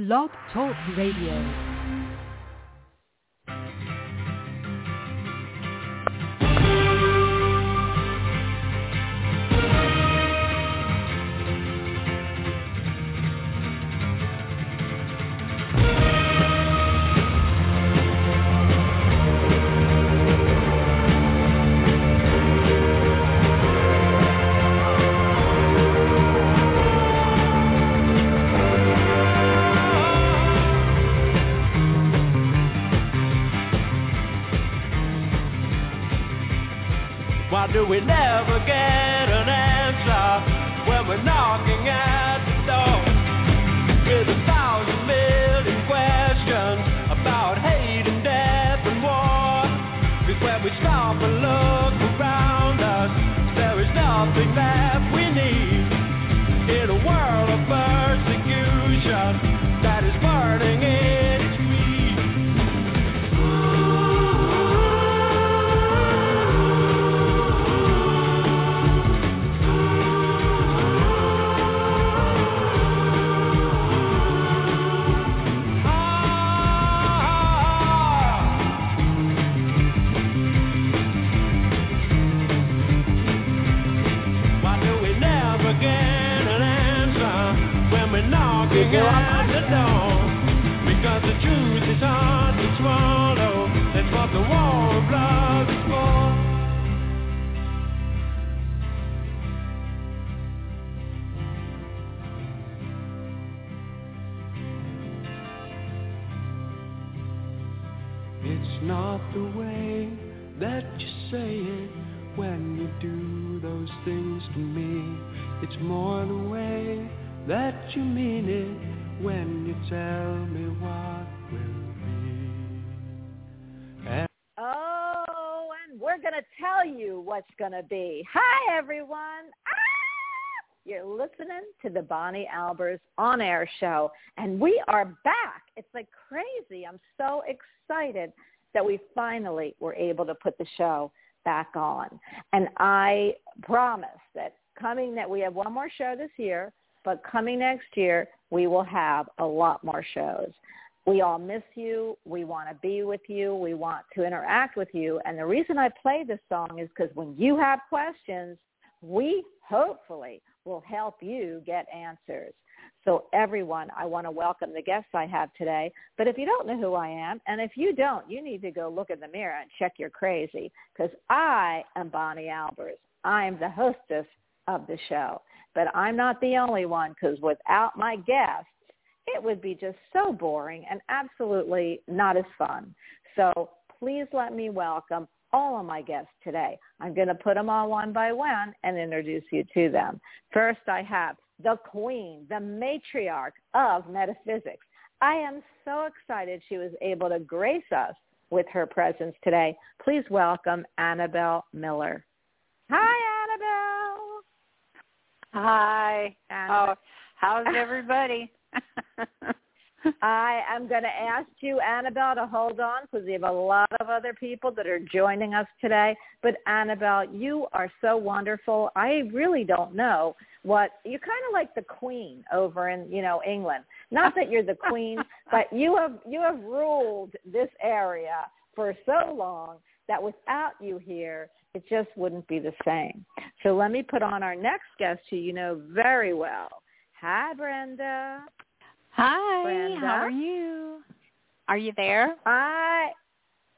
Blog Talk Radio. We never get not the way that you say it when you do those things to me. It's more the way that you mean it when you tell me what will be. And Oh, and we're going to tell you what's going to be. Hi, everyone. Ah! You're listening to the Bonnie Albers on air show, and we are back. It's like crazy. I'm so excited that we finally were able to put the show back on. And I promise that coming that we have one more show this year, but coming next year, we will have a lot more shows. We all miss you. We want to be with you. We want to interact with you. And the reason I play this song is because when you have questions, we hopefully will help you get answers. So everyone, I want to welcome the guests I have today. But if you don't know who I am, and if you don't, you need to go look in the mirror and check you're crazy because I am Bonnie Albers. I am the hostess of the show. But I'm not the only one because without my guests, it would be just so boring and absolutely not as fun. So please let me welcome all of my guests today. I'm going to put them all one by one and introduce you to them. First, I have the queen, the matriarch of metaphysics. I am so excited she was able to grace us with her presence today. Please welcome Annabelle Miller. Hi, Annabelle. Hi. Annabelle. Oh, how's everybody? I am going to ask you, Annabelle, to hold on because we have a lot of other people that are joining us today. But Annabelle, you are so wonderful. I really don't know what you're kind of like the queen over in you know England. Not that you're the queen, but you have you have ruled this area for so long that without you here, it just wouldn't be the same. So let me put on our next guest, who you know very well. Hi, Brenda. Hi. Brenda? How are you? Are you there? I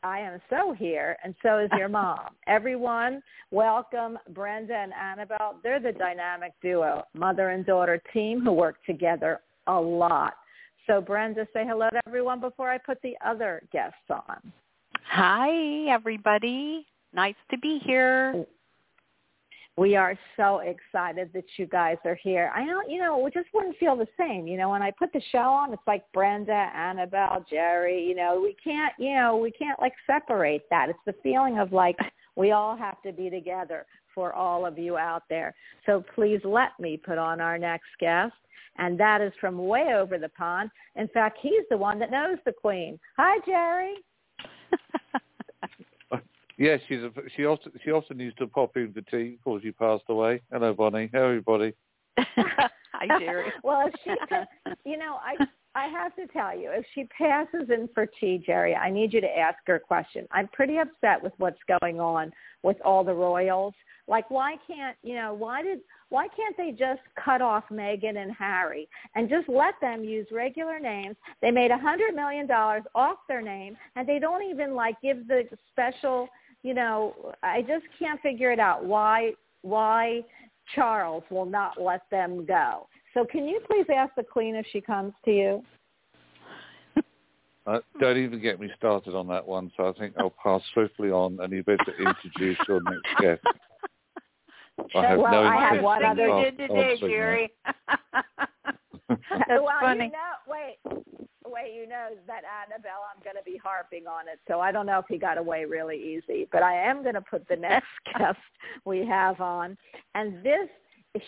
I am so here, and so is your mom. Everyone, welcome Brenda and Annabelle. They're the dynamic duo, mother and daughter team who work together a lot. So Brenda, say hello to everyone before I put the other guests on. Hi, everybody. Nice to be here. Oh, We are so excited that you guys are here. I don't, you know, it just wouldn't feel the same. You know, when I put the show on, it's like Brenda, Annabelle, Jerry, you know, we can't, you know, we can't like separate that. It's the feeling of like we all have to be together for all of you out there. So please let me put on our next guest. And that is from way over the pond. In fact, he's the one that knows the queen. Hi, Jerry. Yes, she's a, she often she often used to pop in for tea before she passed away. Hello, Bonnie. How everybody? Hi, Jerry. well, if she could, you know, I I have to tell you, if she passes in for tea, Jerry, I need you to ask her a question. I'm pretty upset with what's going on with all the royals. Like, why can't you know? Why did why can't they just cut off Meghan and Harry and just let them use regular names? They made a hundred million dollars off their name, and they don't even like give the special. You know, I just can't figure it out. Why why Charles will not let them go? So can you please ask the Queen if she comes to you? Uh, don't even get me started on that one. So I think I'll pass swiftly on, and you better introduce your next guest. I have Well, no I have one of other- you did today. Jerry. That's well, funny. you know, wait, wait, you know is that Annabelle, I'm going to be harping on it. So I don't know if he got away really easy, but I am going to put the next guest we have on. And this,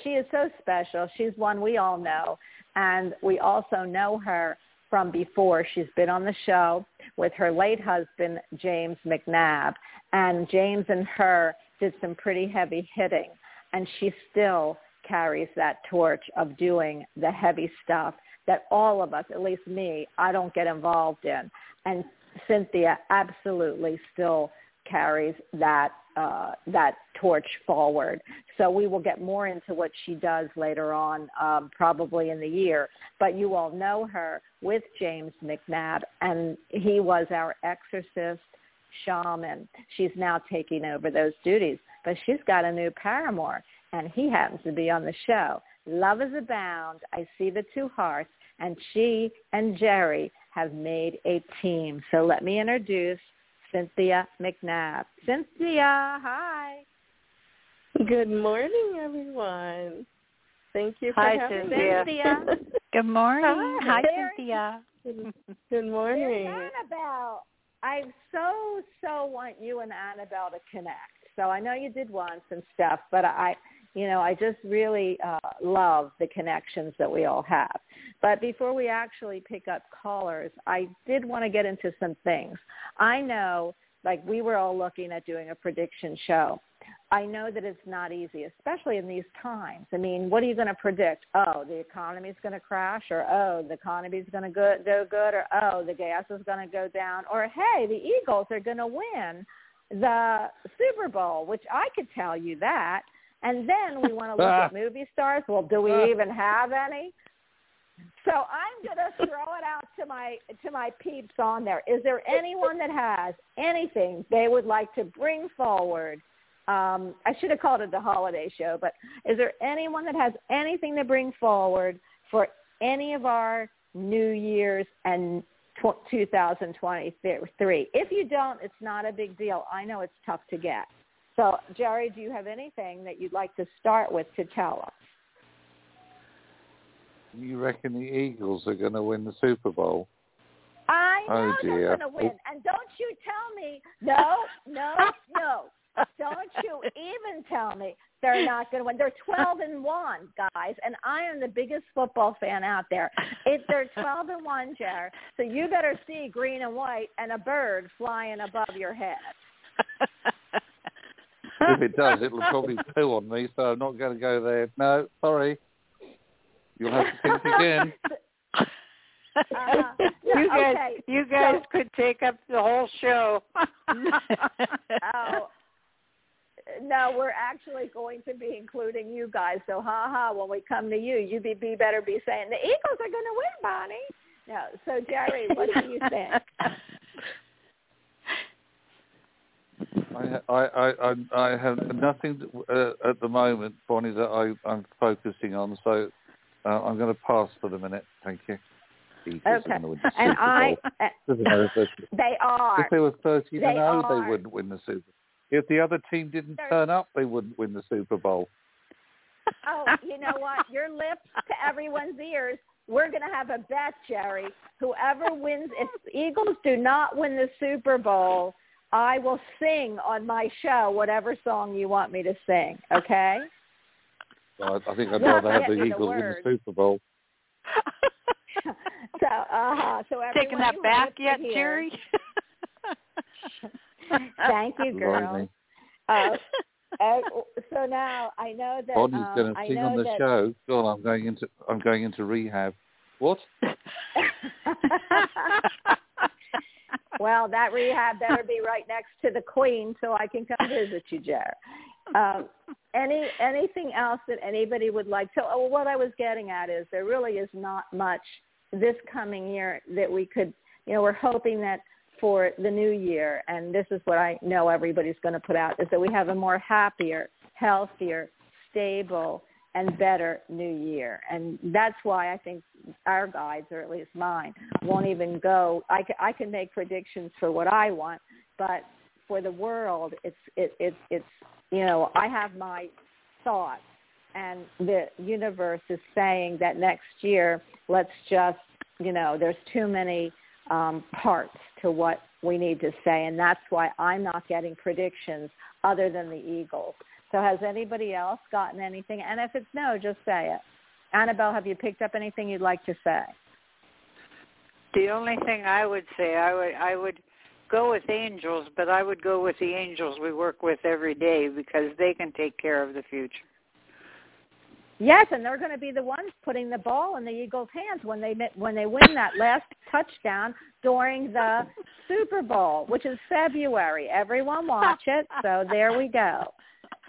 she is so special. She's one we all know. And we also know her from before. She's been on the show with her late husband, James McNabb. And James and her did some pretty heavy hitting. And she still carries that torch of doing the heavy stuff that all of us, at least me, I don't get involved in. And Cynthia absolutely still carries that uh, that torch forward. So we will get more into what she does later on, um, probably in the year. But you all know her with James McNabb, and he was our exorcist shaman. She's now taking over those duties, but she's got a new paramour, and he happens to be on the show. Love is abound. I see the two hearts, and she and Jerry have made a team. So let me introduce Cynthia McNabb. Cynthia, hi. Good morning, everyone. Thank you for Hi, having Cynthia. me. Cynthia. Good morning. Hi, Hi, Mary. Cynthia. Good Here's morning. Annabelle. I so, so want you and Annabelle to connect. So I know you did once and stuff, but I, you know, I just really uh, love the connections that we all have. But before we actually pick up callers, I did want to get into some things. I know, like we were all looking at doing a prediction show. I know that it's not easy, especially in these times. I mean, what are you going to predict? Oh, the economy is going to crash, or oh, the economy is going to go, go good, or oh, the gas is going to go down, or hey, the Eagles are going to win the Super Bowl, which I could tell you that. And then we want to look at movie stars. Well, do we even have any? So I'm going to throw it out to my to my peeps on there. Is there anyone that has anything they would like to bring forward? Um, I should have called it the holiday show, but is there anyone that has anything to bring forward for any of our New Year's and tw- 2023? If you don't, it's not a big deal. I know it's tough to get. So, Jerry, do you have anything that you'd like to start with to tell us? You reckon the Eagles are going to win the Super Bowl? I Oh, know dear. they're going to win. And don't you tell me, no, no, no. Don't you even tell me they're not going to win. They're 12 and 1, guys, and I am the biggest football fan out there. If they're 12 and 1, Jer, so you better see green and white and a bird flying above your head. If it does, it'll probably poo on me, so I'm not going to go there. No, sorry. You'll have to think again. Uh, you guys, okay, you guys could take up the whole show. Oh, no, we're actually going to be including you guys. So, ha ha, when we come to you, you be, be better be saying the Eagles are going to win, Bonnie. No, so Jerry, what do you think? I, I, I, I- I have nothing uh, at the moment, Bonnie, that I, I'm focusing on, so uh, I'm going to pass for the minute. Thank you. Okay, gonna win the and I, uh, Doesn't matter if they- they are. If they were 30 to They 0, are. they wouldn't win the Super If the other team didn't They're- turn up, they wouldn't win the Super Bowl. Oh, you know what? Your lips to everyone's ears. We're going to have a bet, Jerry. Whoever wins, if the Eagles do not win the Super Bowl, I will sing on my show whatever song you want me to sing. Okay? So I, I think I'd rather have the you the Eagles win the. Super Bowl. so, uh-huh. so everyone Taking that back yet, hear- Jerry? Thank you, girl. Blimey. Uh, uh, so now I know that Bonnie's um, going to I sing on the that, show. God, I'm going into I'm going into rehab. What? Well, that rehab better be right next to the Queen so I can come visit you, Jer. Um, any anything else that anybody would like? So, uh, what I was getting at is there really is not much this coming year that we could. You know, we're hoping that for the new year, and this is what I know everybody's going to put out, is that we have a more happier, healthier, stable, and better new year. And that's why I think our guides, or at least mine, won't even go. I I can make predictions for what I want, but for the world, it's it, it, it's you know I have my thoughts, and the universe is saying that next year, let's just you know there's too many um, parts to what we need to say, and that's why I'm not getting predictions other than the Eagles. So has anybody else gotten anything? And if it's no, just say it. Annabelle, have you picked up anything you'd like to say? The only thing I would say, I would I would go with angels, but I would go with the angels we work with every day because they can take care of the future. Yes, and they're going to be the ones putting the ball in the Eagles' hands when they when they win that last touchdown during the Super Bowl, which is February. Everyone watch it. So there we go.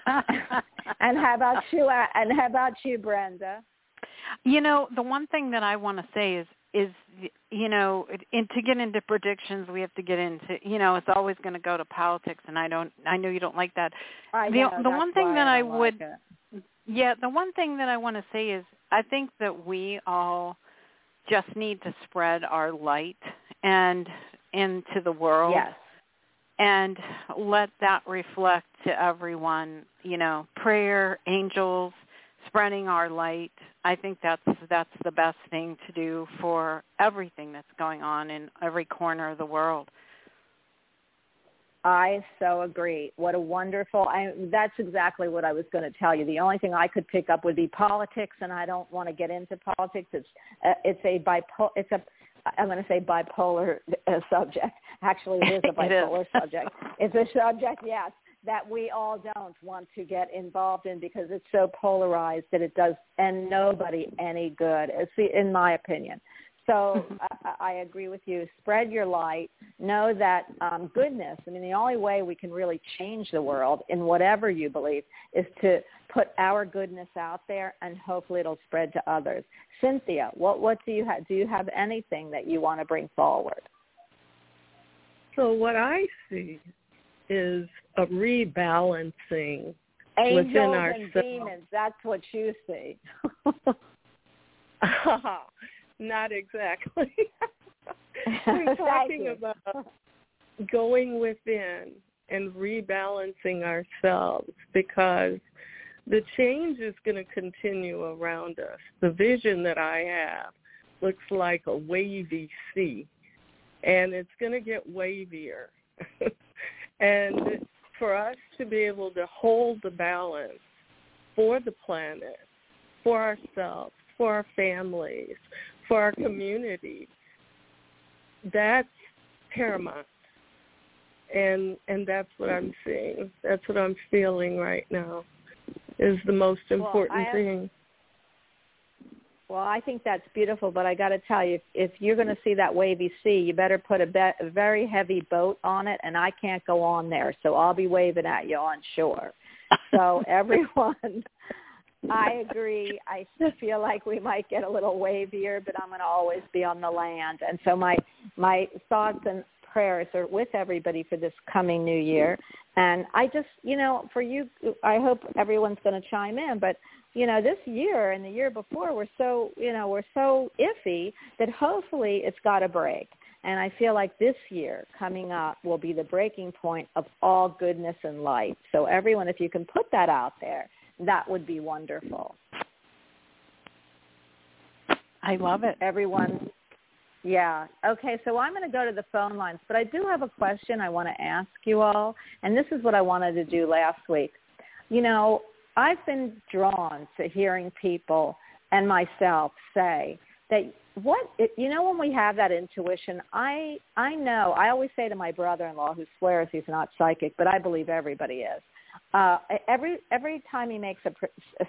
And how about you? Uh, and how about you, Brenda? You know, the one thing that I want to say is is you know, and to get into predictions, we have to get into you know, it's always going to go to politics, and I don't. I know you don't like that. I the know, the one thing that I, I would like. Yeah, the one thing that I want to say is I think that we all just need to spread our light and into the world Yes. And let that reflect to everyone, you know, prayer, angels, spreading our light. I think that's that's the best thing to do for everything that's going on in every corner of the world. I so agree. What a wonderful. I, that's exactly what I was going to tell you. The only thing I could pick up would be politics, and I don't want to get into politics. It's uh, it's a bipolar. It's a I'm going to say bipolar uh, subject. Actually, it is a is. bipolar subject. It's a subject, yes, that we all don't want to get involved in because it's so polarized that it does and nobody any good. It's in my opinion. So I, I agree with you. Spread your light. Know that um, goodness. I mean, the only way we can really change the world in whatever you believe is to put our goodness out there, and hopefully it'll spread to others. Cynthia, what what do you have? Do you have anything that you want to bring forward? So what I see is a rebalancing Angels within and ourselves. demons. That's what you see. Not exactly. We're talking about going within and rebalancing ourselves because the change is going to continue around us. The vision that I have looks like a wavy sea, and it's going to get wavier. and for us to be able to hold the balance for the planet, for ourselves, for our families, for our community, that's paramount. And and that's what I'm seeing. That's what I'm feeling right now. Is the most important I have- thing. Well, I think that's beautiful, but I got to tell you, if you're going to see that wavy sea, you better put a, be- a very heavy boat on it, and I can't go on there, so I'll be waving at you on shore. So everyone, I agree. I feel like we might get a little wavier, but I'm going to always be on the land, and so my my thoughts and prayers are with everybody for this coming new year. And I just, you know, for you, I hope everyone's going to chime in, but you know, this year and the year before were so, you know, were so iffy that hopefully it's got a break. And I feel like this year coming up will be the breaking point of all goodness and light. So everyone, if you can put that out there, that would be wonderful. I love it. Everyone, yeah. Okay, so I'm going to go to the phone lines, but I do have a question I want to ask you all, and this is what I wanted to do last week. You know, I've been drawn to hearing people and myself say that what you know when we have that intuition i i know i always say to my brother-in-law who swears he's not psychic but i believe everybody is uh, every every time he makes a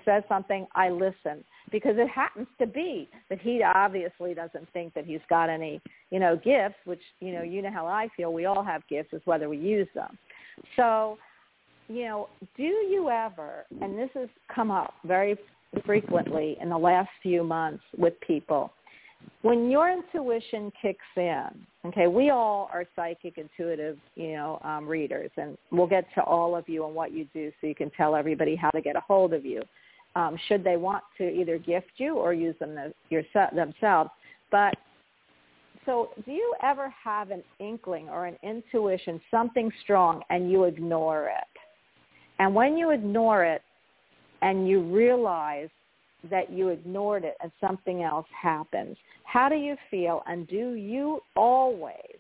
says something, I listen because it happens to be that he obviously doesn't think that he's got any you know gifts, which you know you know how I feel. We all have gifts, is whether we use them. So, you know, do you ever? And this has come up very frequently in the last few months with people when your intuition kicks in, okay, we all are psychic, intuitive, you know, um, readers, and we'll get to all of you and what you do so you can tell everybody how to get a hold of you. Um, should they want to either gift you or use them the, yourself, themselves. But so do you ever have an inkling or an intuition, something strong, and you ignore it? And when you ignore it and you realize that you ignored it and something else happens. How do you feel and do you always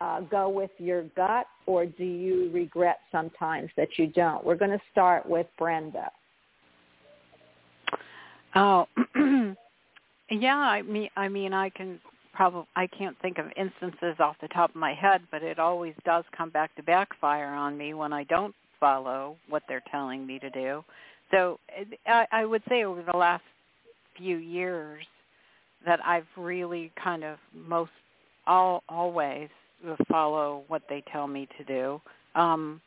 uh, go with your gut or do you regret sometimes that you don't? We're going to start with Brenda. Oh, yeah. I mean, I mean, I can probably I can't think of instances off the top of my head, but it always does come back to backfire on me when I don't follow what they're telling me to do. So I, I would say over the last few years that I've really kind of most all always follow what they tell me to do. Um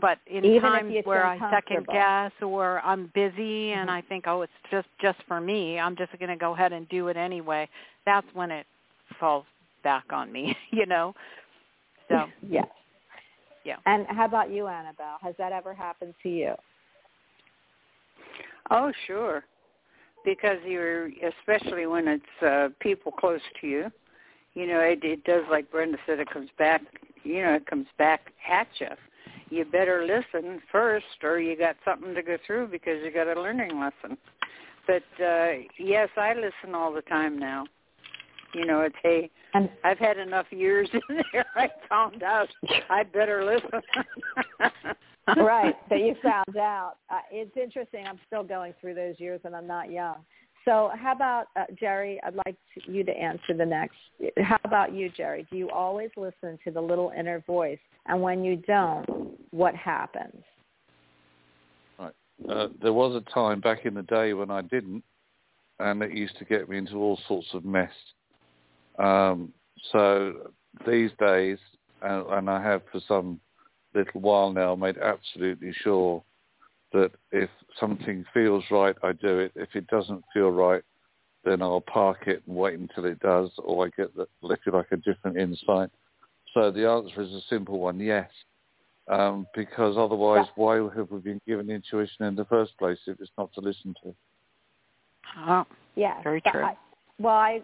but in Even times where I second guess or I'm busy and mm-hmm. I think, oh, it's just just for me, I'm just going to go ahead and do it anyway. That's when it falls back on me, you know. So yes, yeah. And how about you, Annabelle? Has that ever happened to you? Oh, sure. Because you're, especially when it's uh, people close to you, you know, it, it does like Brenda said. It comes back, you know, it comes back at you. You better listen first, or you got something to go through because you got a learning lesson. But uh yes, I listen all the time now. You know, it's hey, and I've had enough years in there. I found out I better listen. right that you found out. Uh, it's interesting. I'm still going through those years, and I'm not young. So how about uh, Jerry? I'd like to, you to answer the next. How about you, Jerry? Do you always listen to the little inner voice? And when you don't, what happens? Right. Uh, there was a time back in the day when I didn't, and it used to get me into all sorts of mess. Um, so these days, and, and I have for some little while now made absolutely sure that if something feels right, I do it. If it doesn't feel right, then I'll park it and wait until it does, or I get, the, if you like, a different insight. So the answer is a simple one, yes. Um, because otherwise, why have we been given intuition in the first place if it's not to listen to? Oh, yeah, very true. I, well, I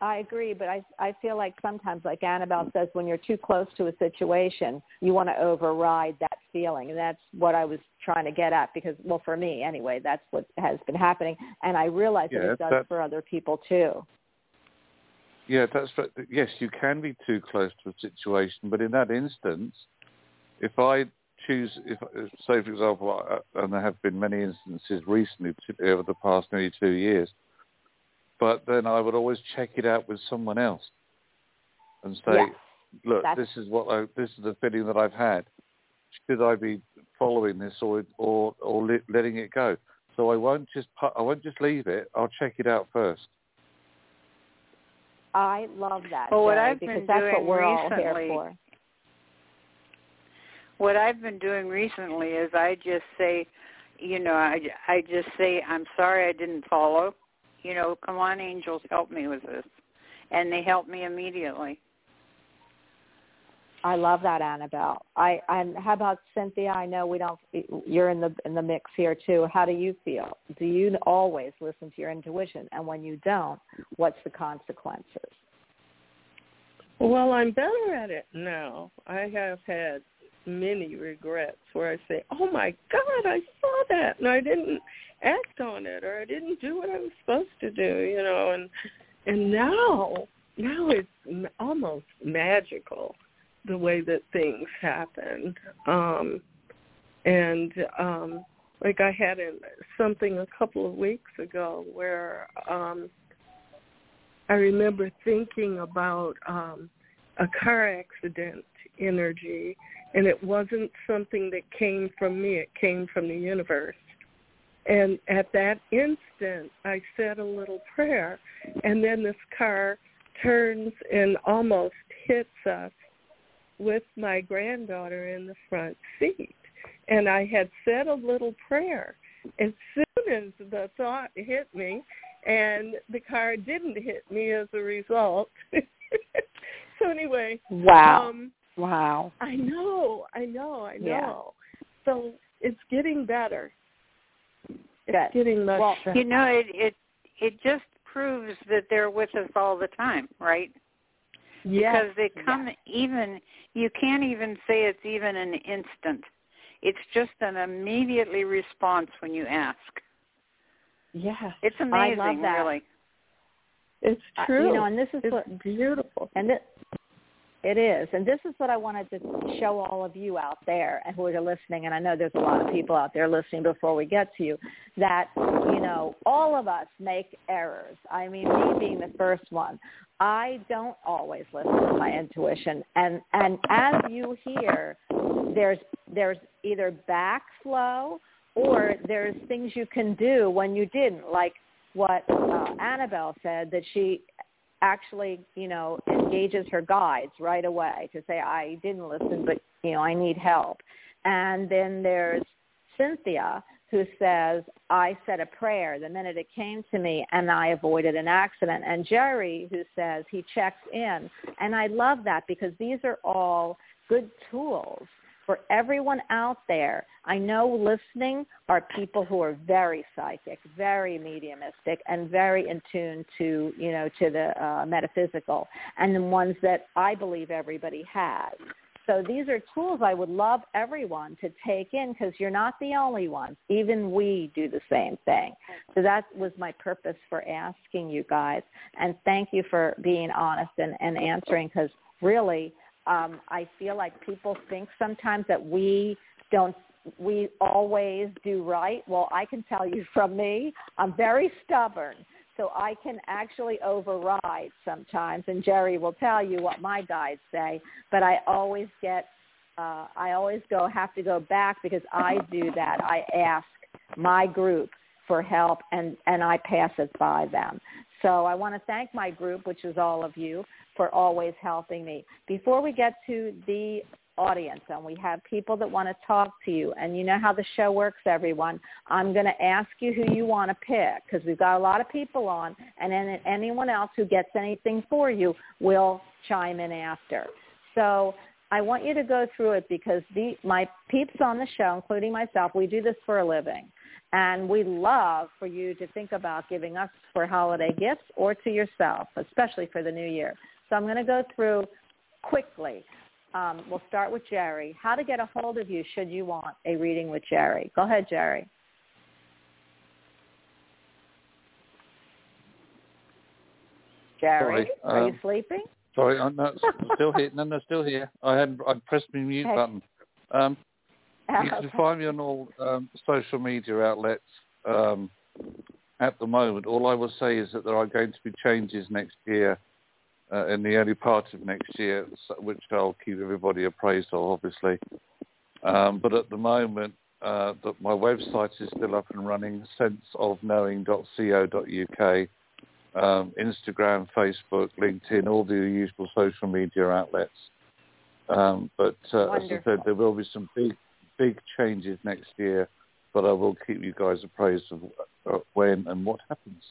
I agree, but I I feel like sometimes, like Annabelle says, when you're too close to a situation, you want to override that feeling, and that's what I was trying to get at. Because, well, for me anyway, that's what has been happening, and I realize yeah, that it does for other people too. Yeah, that's yes, you can be too close to a situation, but in that instance, if I choose, if say for example, and there have been many instances recently, particularly over the past nearly two years but then I would always check it out with someone else and say, yes, look, this is what I, this is the feeling that I've had. Should I be following this or or or letting it go? So I won't just I won't just leave it. I'll check it out first. I love that, well, Jerry, what I've because been that's doing what we're recently, all here for. What I've been doing recently is I just say, you know, I I just say I'm sorry I didn't follow you know, come on, angels, help me with this. And they help me immediately. I love that, Annabelle. I and how about Cynthia? I know we don't. You're in the in the mix here too. How do you feel? Do you always listen to your intuition? And when you don't, what's the consequences? Well, I'm better at it now. I have had many regrets where I say, "Oh my God, I saw that and I didn't act on it, or I didn't do what I was supposed to do," you know. And and now, now it's almost magical the way that things happen. Um, and um, like I had a, something a couple of weeks ago where um, I remember thinking about um, a car accident energy and it wasn't something that came from me. It came from the universe. And at that instant, I said a little prayer, and then this car turns and almost hits us with my granddaughter in the front seat. And I had said a little prayer. As soon as the thought hit me, and the car didn't hit me as a result. so anyway, Wow. um, wow. I know, I know, I Yeah. know. So it's getting better. It's getting much Well, better. You know, it it it just proves that they're with us all the time, right? yes, Because they come even you can't even say it's even an instant. It's just an immediately response when you ask. yes, It's I amazing, love that. really. it's Uh, true. you know, and this is it's what beautiful. And it, it is. And this is what I wanted to show all of you out there and who are listening. And I know there's a lot of people out there listening before we get to you that, you know, all of us make errors. I mean, me being the first one. I don't always listen to my intuition. And, and as you hear, there's, there's either backflow or there's things you can do when you didn't, like what uh, Annabelle said, that she actually, you know, engages her guides right away to say, I didn't listen, but, you know, I need help. And then there's Cynthia who says, I said a prayer the minute it came to me and I avoided an accident. And Jerry who says he checks in. And I love that because these are all good tools for everyone out there. I know listening are people who are very psychic, very mediumistic, and very in tune to, you know, to the uh, metaphysical, and the ones that I believe everybody has. So these are tools I would love everyone to take in because you're not the only ones. Even we do the same thing. So that was my purpose for asking you guys. And thank you for being honest and, and answering because really um, I feel like people think sometimes that we don't we always do right. Well, I can tell you from me, I'm very stubborn. So I can actually override sometimes, and Jerry will tell you what my guides say. But I always get, uh, I always go have to go back because I do that. I ask my group for help, and and I pass it by them. So I want to thank my group, which is all of you, for always helping me. Before we get to the audience and we have people that want to talk to you and you know how the show works everyone i'm going to ask you who you want to pick because we've got a lot of people on and then anyone else who gets anything for you will chime in after. So i want you to go through it because the my peeps on the show including myself we do this for a living. And we love for you to think about giving us for holiday gifts or to yourself especially for the new year so i'm going to go through quickly um, we'll start with Jerry. How to get a hold of you should you want a reading with Jerry. Go ahead, Jerry. Jerry, Sorry, are you um, sleeping? Sorry, I'm not, still here. No, no, still here. I had I pressed my mute Okay. button. Um, you can find me on all um, social media outlets um, at the moment. All I will say is that there are going to be changes next year, uh, in the early part of next year, which I'll keep everybody appraised of, obviously. Um, but at the moment, uh, the, my website is still up and running, senseofknowing.co.uk. Um, Instagram, Facebook, LinkedIn, all the usual social media outlets. Um, but uh, as I said, there will be some big, big changes next year. But I will keep you guys appraised of uh, when and what happens.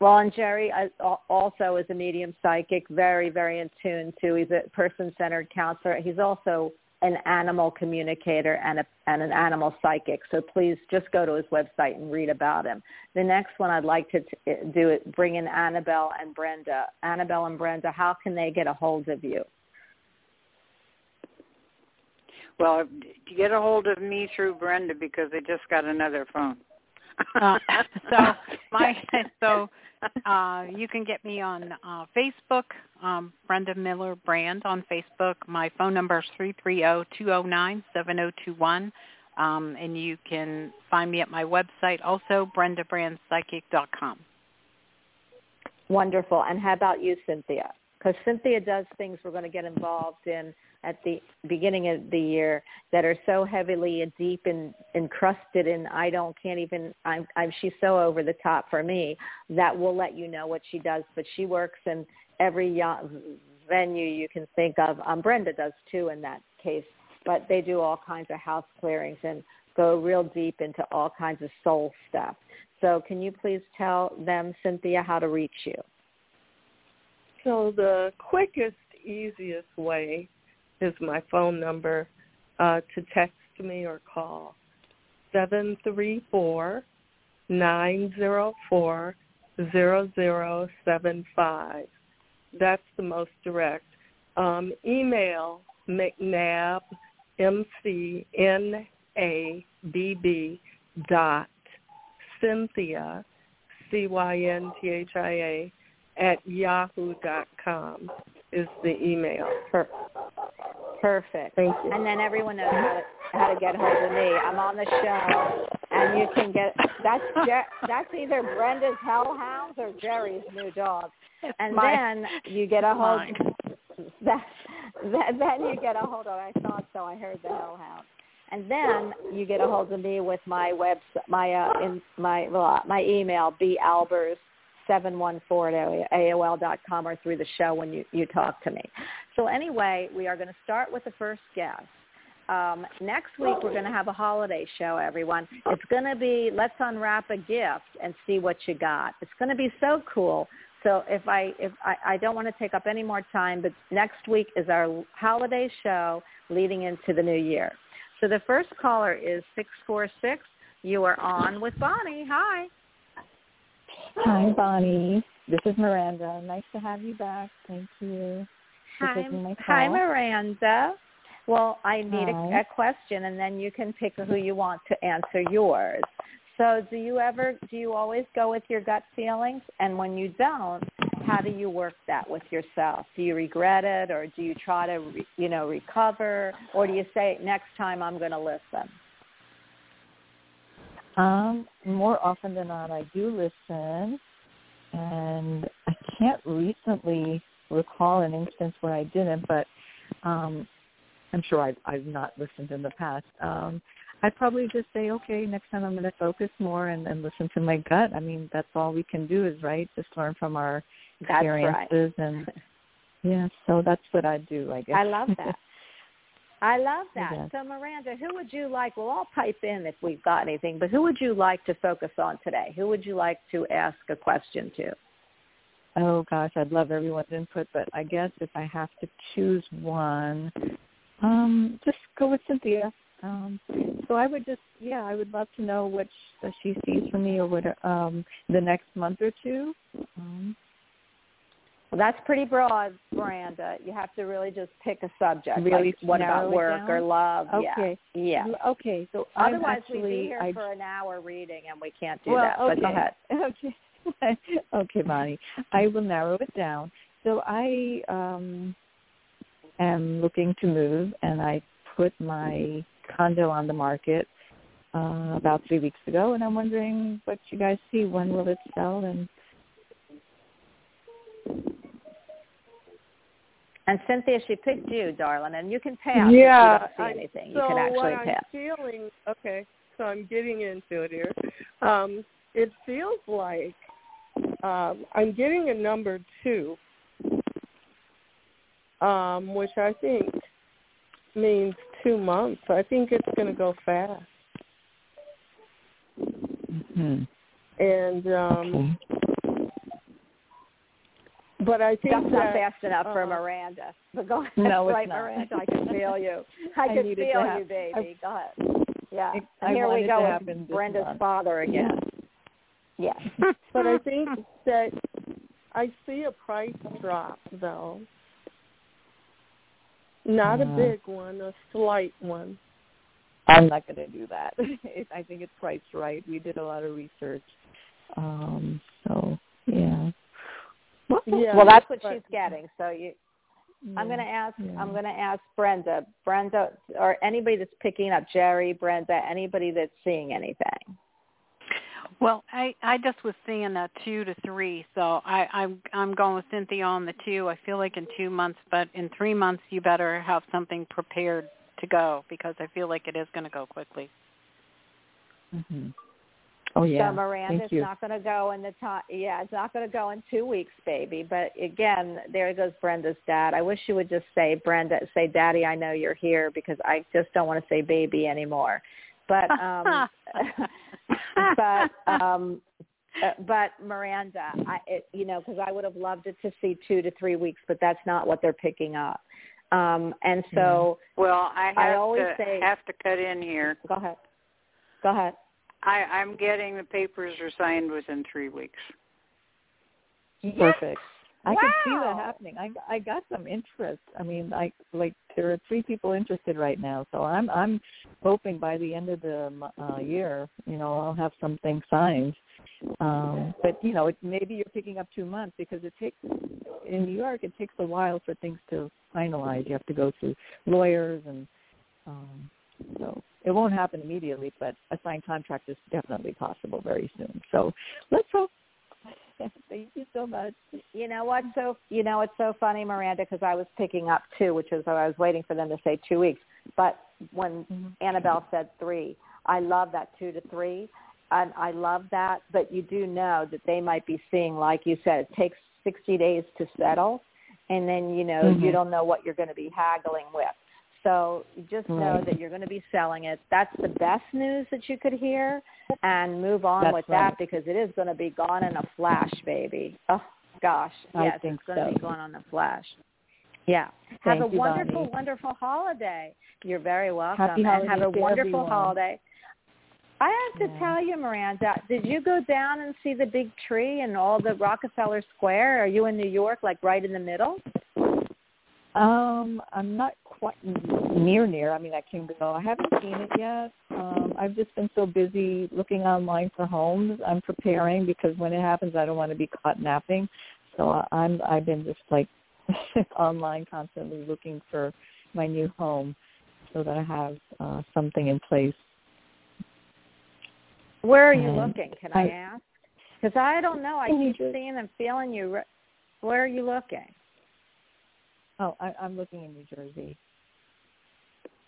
And Jerry uh, al- also is a medium psychic, very, very in tune to. He's a person-centered counselor. He's also an animal communicator and, a, and an animal psychic. So please just go to his website and read about him. The next one I'd like to t- do is bring in Annabelle and Brenda. Annabelle and Brenda, how can they get a hold of you? Well, get a hold of me through Brenda because I just got another phone. Uh, so my so uh, you can get me on uh, Facebook, um, Brenda Miller Brand on Facebook. My phone number is three three zero two zero nine seven zero two one, um, and you can find me at my website also brendabbrandpsychic.com. Wonderful. And how about you, Cynthia? because Cynthia does things we're going to get involved in at the beginning of the year that are so heavily and deep and encrusted in I don't can't even I'm I'm she's so over the top for me that will let you know what she does. But she works in every venue you can think of. Um Brenda does too in that case. But they do all kinds of house clearings and go real deep into all kinds of soul stuff. So can you please tell them Cynthia how to reach you? So the quickest easiest way is my phone number uh, to text me or call. Seven three four nine zero four zero zero seven five. That's the most direct. Um, email McNabb M C N A B B dot Cynthia C Y N T H I A at yahoo dot com is the email. Perfect. Thank you. And then everyone knows how to how to get hold of me. I'm on the show, and you can get that's Jer- that's either Brenda's hellhounds or Jerry's new dog. And then you get a hold that, that then you get a hold of. I thought so. I heard the hellhound. And then you get a hold of me with my web my uh in my well, my email b albers 714 at AOL.com or through the show when you, you talk to me. So anyway, we are going to start with the first guest. Um, next week we're going to have a holiday show, everyone. It's going to be let's unwrap a gift and see what you got. It's going to be so cool. So if I if I, I don't want to take up any more time, but next week is our holiday show leading into the new year. So the first caller is six four six. You are on with Bonnie. Hi. Hi, Bonnie. This is Miranda. Nice to have you back. Thank you for Hi, taking my call. hi, Miranda. Well, I need a, a question, and then you can pick who you want to answer yours. So, do you ever, do you always go with your gut feelings? And when you don't, how do you work that with yourself? Do you regret it, or do you try to, re, you know, recover, or do you say next time I'm going to listen? Um, more often than not, I do listen, and I can't recently recall an instance where I didn't, but um, I'm sure I've, I've not listened in the past. Um, I'd probably just say, okay, next time I'm going to focus more and, and listen to my gut. I mean, that's all we can do is right, just learn from our That's right. experiences, and yeah, so that's what I do. I guess I love that. I love that. Yes. So Miranda, who would you like? Well, I'll pipe in if we've got anything, but who would you like to focus on today? Who would you like to ask a question to? Oh gosh, I'd love everyone's input, but I guess if I have to choose one, um, just go with Cynthia. Um, so I would just, yeah, I would love to know what uh, she sees for me over the, um, the next month or two. Um, Well, that's pretty broad, Miranda. You have to really just pick a subject. Really like what about work down? or love? Okay. Yeah. Yeah. Okay, so Otherwise, actually, we'd be here I, for an hour reading, and we can't do well, that. okay. But go ahead. Okay. okay, Bonnie. I will narrow it down. So I um am looking to move and I put my condo on the market uh about three weeks ago and I'm wondering what you guys see. When will it sell and And Cynthia, she picked you, darling, and you can pass yeah, if you don't I- see anything. so you can actually what. I'm feeling, okay, so I'm getting into it here. Um, it feels like um, I'm getting a number two, um, which I think means two months. I think it's going to go fast. hmm And um, but I think That's not fast enough for uh, Miranda. But go ahead. No, it's right, not. Miranda. I can feel you. I, I can feel have- you, baby. go ahead. Yeah. I- and I here we go happen with Brenda's month. father again. Yes. but I think that I see a price drop though. Not a Uh. big one, a slight one. I'm not going to do that. I think it's priced right. We did a lot of research. Um so, yeah. Yeah, well, that's what but- she's getting. So you, I'm going to ask. yeah. I'm going to ask Brenda. Brenda, or anybody that's picking up Jerry, Brenda, anybody that's seeing anything. Well, I I just was seeing a two to three, so I I'm I'm going with Cynthia on the two. I feel like in two months, but in three months you better have something prepared to go because I feel like it is going to go quickly. hmm Oh yeah. So Miranda's Thank you. not going to go in the time. Yeah, it's not going to go in two weeks, baby. But again, there goes Brenda's dad. I wish you would just say, Brenda, say, Daddy, I know you're here because I just don't want to say baby anymore. But um, but um, uh, but Miranda, I it, you know because I would have loved it to see two to three weeks, but that's not what they're picking up. Um, and so Well, I have I always to say- have to cut in here. go ahead, go ahead. I, I'm getting the papers are signed within three weeks. Perfect. I can see that happening. I I got some interest. I mean, I like there are three people interested right now, so I'm I'm hoping by the end of the uh, year, you know, I'll have something signed. Um, but you know, it, maybe you're picking up two months because it takes in New York it takes a while for things to finalize. You have to go through lawyers and um, so it won't happen immediately, but a signed contract is definitely possible very soon. So let's hope. Thank you so much. You know what? So you know it's so funny, Miranda, because I was picking up two, which is I was waiting for them to say two weeks. But when Mhm. Annabelle said three, I love that two to three, and I love that. But you do know that they might be seeing, like you said, it takes sixty days to settle, and then you know you Mhm. don't know what you're going to be haggling with. So you just know that you're going to be selling it. That's the best news that you could hear, and move on That's with right. that because it is going to be gone in a flash, baby. Oh gosh, I yes, it's going to be gone on a flash. Yeah. Thank have a you, wonderful, Bonnie. wonderful holiday. You're very welcome, Happy and have a wonderful everyone. holiday. I have to Yeah. tell you, Miranda, did you go down and see the big tree and all the Rockefeller Square? Are you in New York, like right in the middle? Um, I'm not quite near near. I mean, I can go. I haven't seen it yet. Um, I've just been so busy looking online for homes. I'm preparing because when it happens, I don't want to be caught napping. So I- I'm I've been just like online constantly looking for my new home so that I have uh, something in place. Where are you Um, looking? Can I, I- ask? Because I don't know. I keep seeing and feeling you. re- Where are you looking? Oh, I, I'm looking in New Jersey.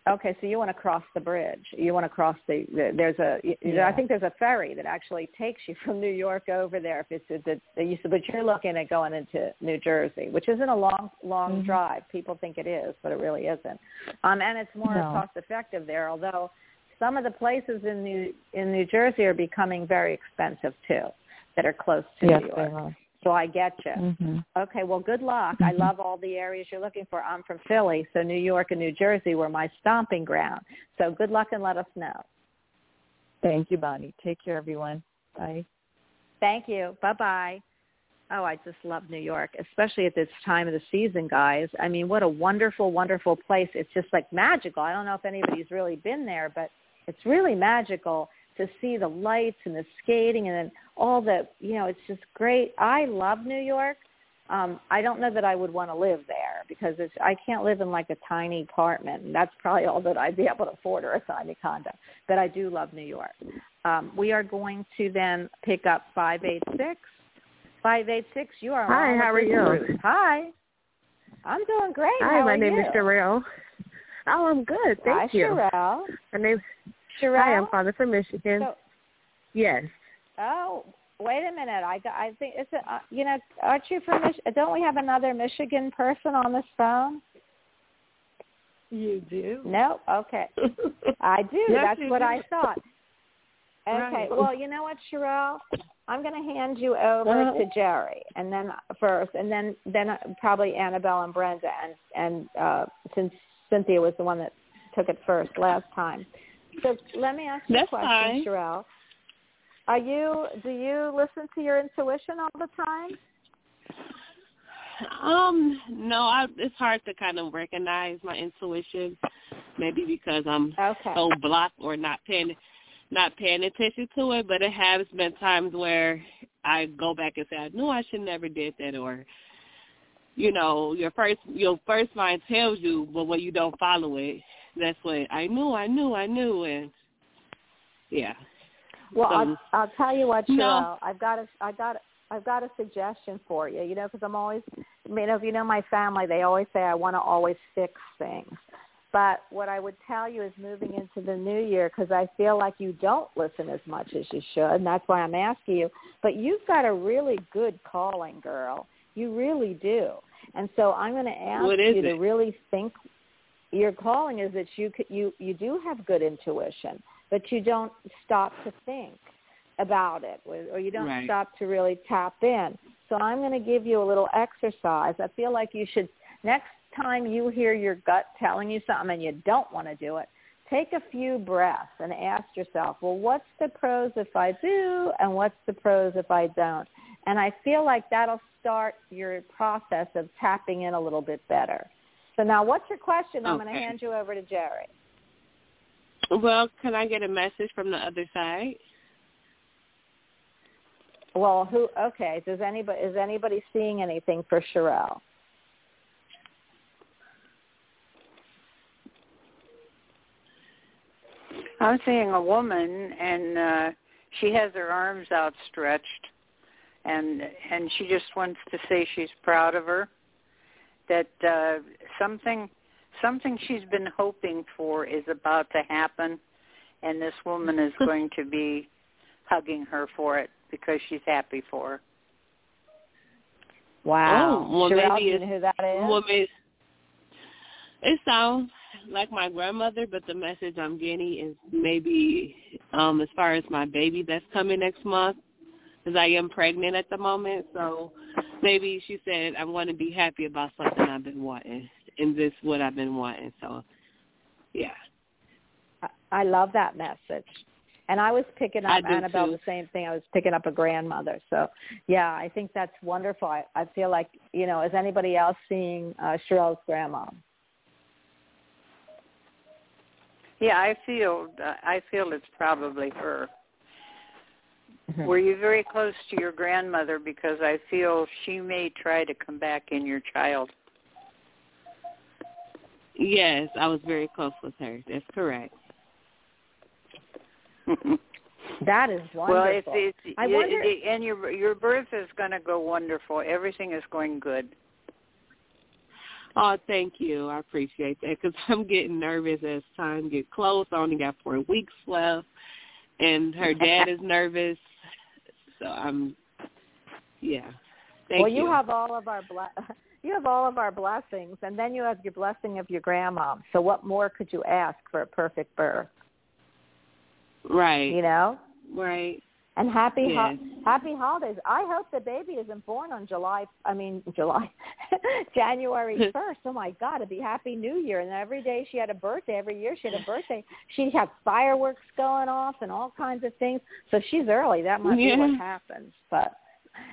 Okay, so you want to cross the bridge. You want to cross the. the there's a. Yeah. I think there's a ferry that actually takes you from New York over there. If it's a, the, you but you're looking at going into New Jersey, which isn't a long, long Mhm. drive. People think it is, but it really isn't. Um, and it's more No. cost effective there. Although some of the places in New in New Jersey are becoming very expensive too, that are close to yes, New they York. are. So I get you. hmm Okay, well, good luck. I Mhm. love all the areas you're looking for. I'm from Philly, so New York and New Jersey were my stomping ground. So good luck and let us know. Thank you, Bonnie. Take care, everyone. Bye. Thank you. Bye-bye. Oh, I just love New York, especially at this time of the season, guys. I mean, what a wonderful, wonderful place. It's just like magical. I don't know if anybody's really been there, but it's really magical to see the lights and the skating and then all the, you know, it's just great. I love New York. Um, I don't know that I would want to live there because it's I can't live in like a tiny apartment, and that's probably all that I'd be able to afford or a tiny condo. But I do love New York. Um, we are going to then pick up five eight six. Five eight six. You are Hi, how are you? group. Hi. I'm doing great. Hi, how my are name you? is Sherelle. Oh, I'm good. Thank Hi, you. Sherelle. My name. Sherelle. Hi, I'm calling from Michigan. So- yes. Oh, wait a minute. I I think it's a, uh, you know, aren't you from Mich- don't we have another Michigan person on this phone? You do. No. Okay. I do. Yes, That's what do. I thought. Okay. Right. Well, you know what, Sherelle? I'm going to hand you over Uh-huh. to Jerry, and then first, and then then uh, probably Annabelle and Brenda, and and uh, since Cynthia was the one that took it first last time. So let me ask you That's a question, fine. Sherelle. Are you do you listen to your intuition all the time? Um, no, I, it's hard to kind of recognize my intuition, maybe because I'm Okay. so blocked or not paying not paying attention to it. But it has been times where I go back and say, I knew I should never did that, or you know, your first your first mind tells you, but when you don't follow it, that's when I knew, I knew, I knew, and yeah. Well, I'll, I'll tell you what, Cheryl. No. I've got a, I've got, a, I've got a suggestion for you. You know, because I'm always, you know, if you know my family, they always say I want to always fix things. But what I would tell you is moving into the new year, because I feel like you don't listen as much as you should, and that's why I'm asking you. But you've got a really good calling, girl. You really do. And so I'm going to ask What you to really think. Your calling is that you you you do have good intuition, but you don't stop to think about it, or or you don't Right. stop to really tap in. So I'm going to give you a little exercise. I feel like you should next time you hear your gut telling you something and you don't want to do it, take a few breaths and ask yourself, well, what's the pros if I do and what's the pros if I don't? And I feel like that'll start your process of tapping in a little bit better. So now what's your question? I'm going to hand you over to Jerry. well, can I get a message from the other side? Well, who? Okay. Does anybody is anybody seeing anything for Sherelle? I'm seeing a woman, and uh, she has her arms outstretched, and and she just wants to say she's proud of her. That uh, something something she's been hoping for is about to happen, and this woman is going to be hugging her for it because she's happy for her. Wow. Oh, well, Sherelle, maybe do you it's- know who that is? Well, it, it sounds like my grandmother, but the message I'm getting is maybe um as far as my baby that's coming next month, because I am pregnant at the moment. So maybe she said I'm going to be happy about something I've been wanting, and this what I've been wanting. So, yeah. I- I love that message. And I was picking up Annabelle too. the same thing. I was picking up a grandmother. So yeah, I think that's wonderful. I, I feel like, you know, is anybody else seeing uh Sherelle's grandma? Yeah, I feel I feel it's probably her. Mhm. Were you very close to your grandmother? Because I feel she may try to come back in your child. Yes, I was very close with her. That's correct. That is wonderful. well, it's it's I you- wonder- the- and your your birth is going to go wonderful. Everything is going good. Oh, thank you. I appreciate that because I'm getting nervous as time get close. I only got four weeks left, and her dad is nervous. So I'm, yeah. Thank well, you. have all of our ble- you have all of our blessings, and then you have your blessing of your grandma. So what more could you ask for a perfect birth? right, You know. right. And happy Yes. ho- happy holidays. I hope the baby isn't born on July. I mean July, January first. Oh my God! It'd be Happy New Year. And every day she had a birthday. Every year she had a birthday. She'd have fireworks going off and all kinds of things. So she's early. That might be what happens. But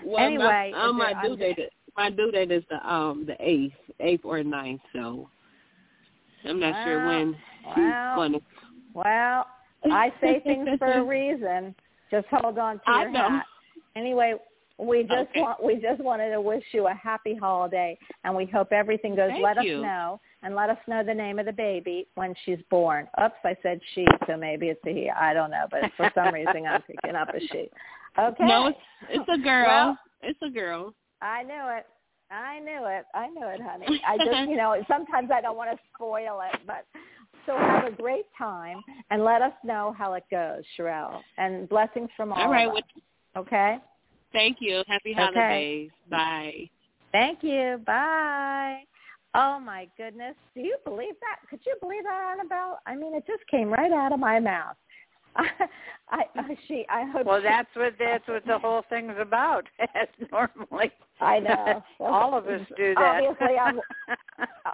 Well, Anyway, my, um, my due I'm- date, my due date is the um the eighth, eighth or ninth. So I'm not sure Well, when well, she's going to. well, I say things for a reason. Just hold on to I your know. hat. Anyway, we just Okay. want we just wanted to wish you a happy holiday, and we hope everything goes. Thank let you. us know, and let us know the name of the baby when she's born. Oops, I said she, so maybe it's a he. I don't know, but for some reason I'm picking up a she. Okay. No, it's it's a girl. Well, it's a girl. I knew it. I knew it. I knew it, honey. I just, you know, sometimes I don't want to spoil it, but so have a great time and let us know how it goes, Sherelle. And blessings from all, All right. of Well, us. Okay. thank you. Happy Okay. holidays. Bye. Thank you. Bye. Oh my goodness. Do you believe that? Could you believe that, Annabelle? I mean, it just came right out of my mouth. I, I, she, I hope. Well, she- that's what that's what the whole thing's about. As normally, I know. all of us do that. Obviously, I'm,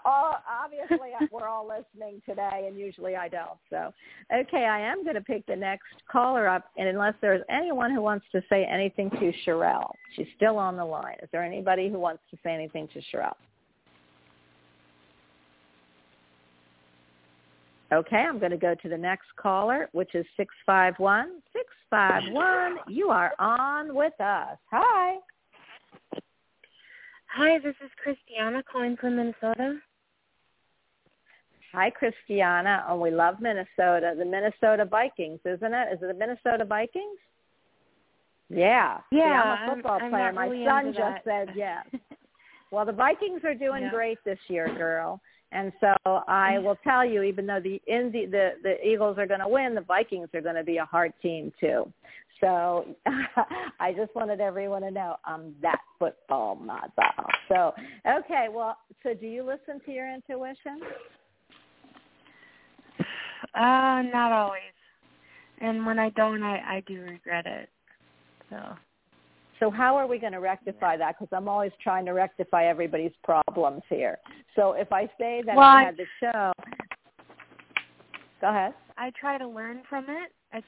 all, obviously we're all listening today, and usually I don't. So, okay, I am going to pick the next caller up, and unless there's anyone who wants to say anything to Sherelle, she's still on the line. Is there anybody who wants to say anything to Sherelle? Okay, I'm going to go to the next caller, which is six five one six five one. You are on with us. Hi. Hi, this is Christiana calling from Minnesota. Hi, Christiana. Oh, we love Minnesota. The Minnesota Vikings, isn't it? Is it the Minnesota Vikings? Yeah. See, Yeah, I'm a I'm- football I'm player. not My son just said yes. well, the Vikings are doing Yeah. great this year, girl. And so I will tell you, even though the Indy, the the Eagles are going to win, the Vikings are going to be a hard team too. So I just wanted everyone to know I'm that football mother. So okay, well, so do you listen to your intuition? Uh, not always. And when I don't, I I do regret it. So So how are we going to rectify that? Because I'm always trying to rectify everybody's problems here. So if I say that Well, I had the show, go ahead. I try to learn from it. I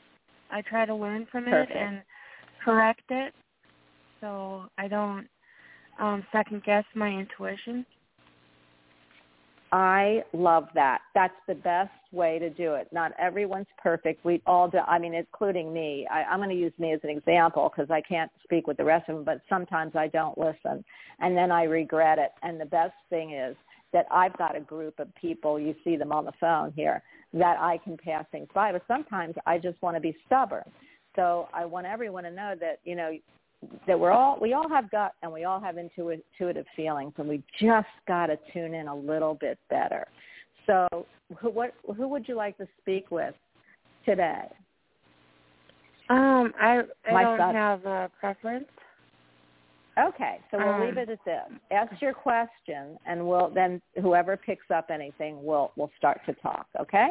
I try to learn from Perfect. it and correct it, so I don't um second guess my intuition. I love that. That's the best way to do it. Not everyone's perfect. We all do. I mean, including me. I, I'm going to use me as an example because I can't speak with the rest of them. But sometimes I don't listen, and then I regret it. And the best thing is that I've got a group of people. You see them on the phone here that I can pass things by. But sometimes I just want to be stubborn. So I want everyone to know that you know that we're all we all have gut and we all have intuitive feelings and we just got to tune in a little bit better. So who what who would you like to speak with today? Um, I I My don't have a preference. Okay, so we'll Um, leave it at this. Ask your question and we'll then whoever picks up anything will will start to talk, okay?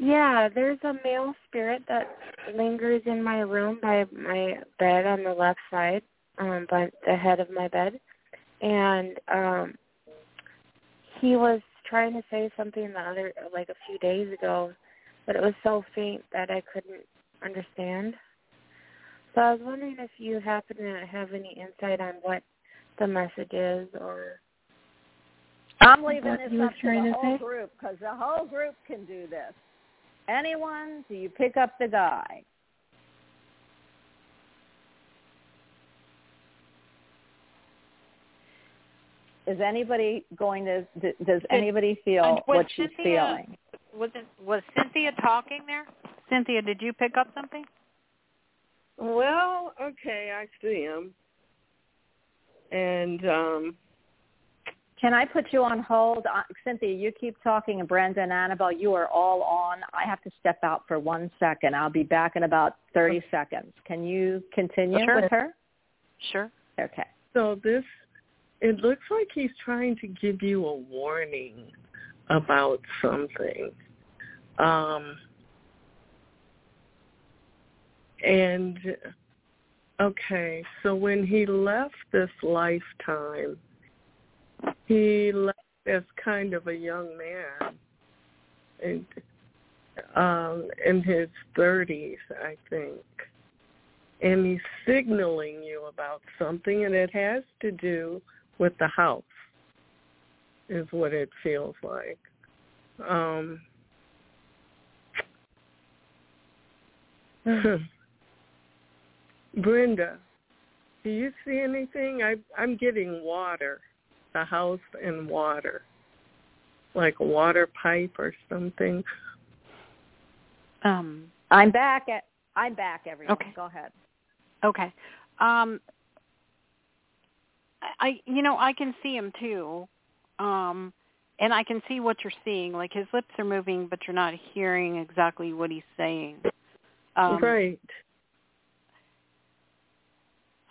Yeah, there's a male spirit that lingers in my room by my bed on the left side, um, by the head of my bed. And um he was trying to say something the other like a few days ago, but it was so faint that I couldn't understand. So I was wondering if you happen to have any insight on what the message is or I'm leaving this up to the whole say? group because the whole group can do this. Anyone? Do you pick up the guy? Is anybody going to? Does anybody feel was what she's Cynthia- feeling? Was it was Cynthia talking there? Cynthia, did you pick up something? Well, okay, I see him. And um Can I put you on hold, uh, Cynthia? You keep talking, and Brenda and Annabelle, you are all on. I have to step out for one second. I'll be back in about thirty seconds. Can you continue Sure. with her? Sure. Okay. so this it looks like he's trying to give you a warning about something. Um and okay, so when he left this lifetime, he left as kind of a young man and um in his thirties I think. And he's signaling you about something and it has to do with the house is what it feels like. Um Brenda, do you see anything? I I'm getting water. The house and water. Like a water pipe or something. Um. I'm back at. I'm back, everyone. Okay. Go ahead. Okay. Um. I, I you know I can see him too, um, and I can see what you're seeing. Like his lips are moving, but you're not hearing exactly what he's saying. Um, right.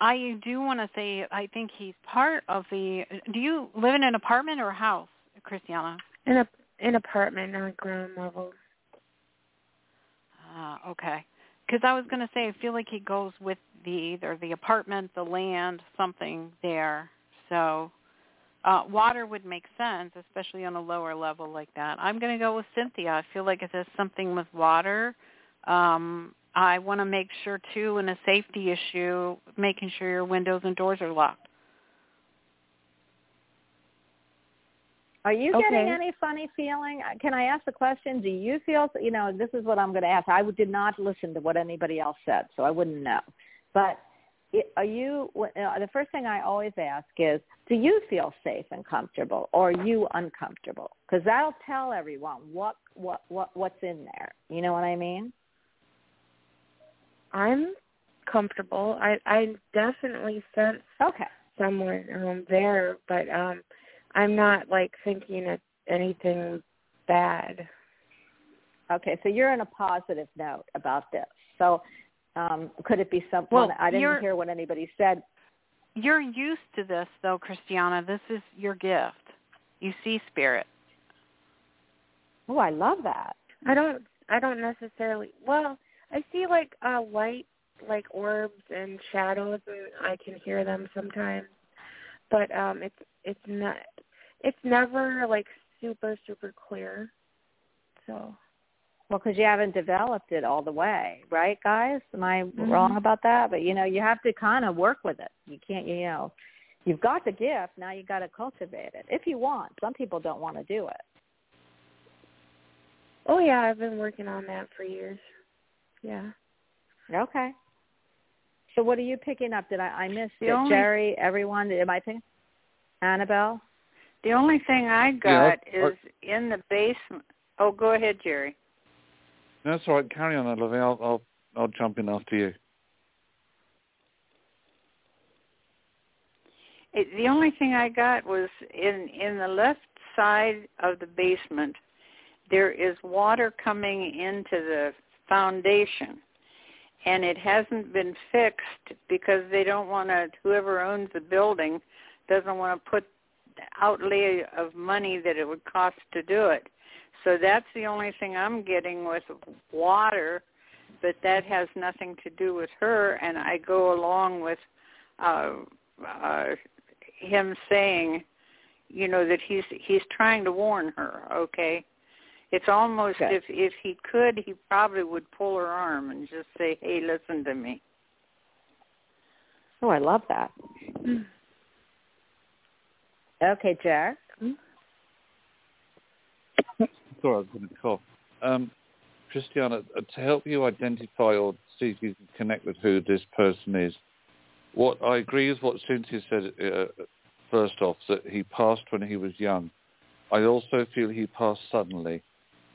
I do want to say I think he's part of the. Do you live in an apartment or a house, Christiana? in a an apartment on a ground level. Ah, okay. Because I was going to say, I feel like he goes with the either the apartment, the land, something there. So uh, water would make sense, especially on a lower level like that. I'm going to go with Cynthia. I feel like if there's something with water, um, I want to make sure too, in a safety issue, making sure your windows and doors are locked. Are you getting any funny feeling? Uh, Can I ask the question? Do you feel, you know, this is what I'm going to ask. I did not listen to what anybody else said, so I wouldn't know. But are you? uh, The first thing I always ask is, do you feel safe and comfortable, or are you uncomfortable? Because that'll tell everyone what what what what's in there. You know what I mean? I'm comfortable. I I definitely sense Okay. someone um there, but um I'm not like thinking of anything bad. Okay, so you're in a positive note about this. So um, could it be something? Well, I didn't hear what anybody said. You're used to this though, Christiana. This is your gift. You see spirit. Oh, I love that. I don't I don't necessarily well, I see like uh light like orbs and shadows and I can hear them sometimes. But um it's it's not it's never like super super clear. So Well, because you haven't developed it all the way, right, guys? Am I Mhm. wrong about that? But you know, you have to kind of work with it. You can't, you know, you've got the gift. Now you got to cultivate it if you want. Some people don't want to do it. Oh yeah, I've been working on that for years. Yeah. Okay. So what are you picking up? Did I I missed The only- Jerry, everyone, am I picking? Annabelle. The only thing I Yeah, got I- is in the basement. Oh, go ahead, Jerry. No, That's all right. Carry on, Lovey. I'll, I'll, I'll jump in after you. It, the only thing I got was in in the left side of the basement. There is water coming into the foundation, and it hasn't been fixed because they don't want to. Whoever owns the building doesn't want to put outlay of money that it would cost to do it. So that's the only thing I'm getting with water, but that has nothing to do with her. And I go along with uh, uh, him saying, you know, that he's he's trying to warn her. Okay, it's almost Good. if if he could, he probably would pull her arm and just say, "Hey, listen to me." Oh, I love that. Okay, Jack. Sorry, I was going to cough. Um, Christiana, uh, to help you identify or see if you can connect with who this person is, what I agree with what Cynthia said uh, first off, that he passed when he was young. I also feel he passed suddenly.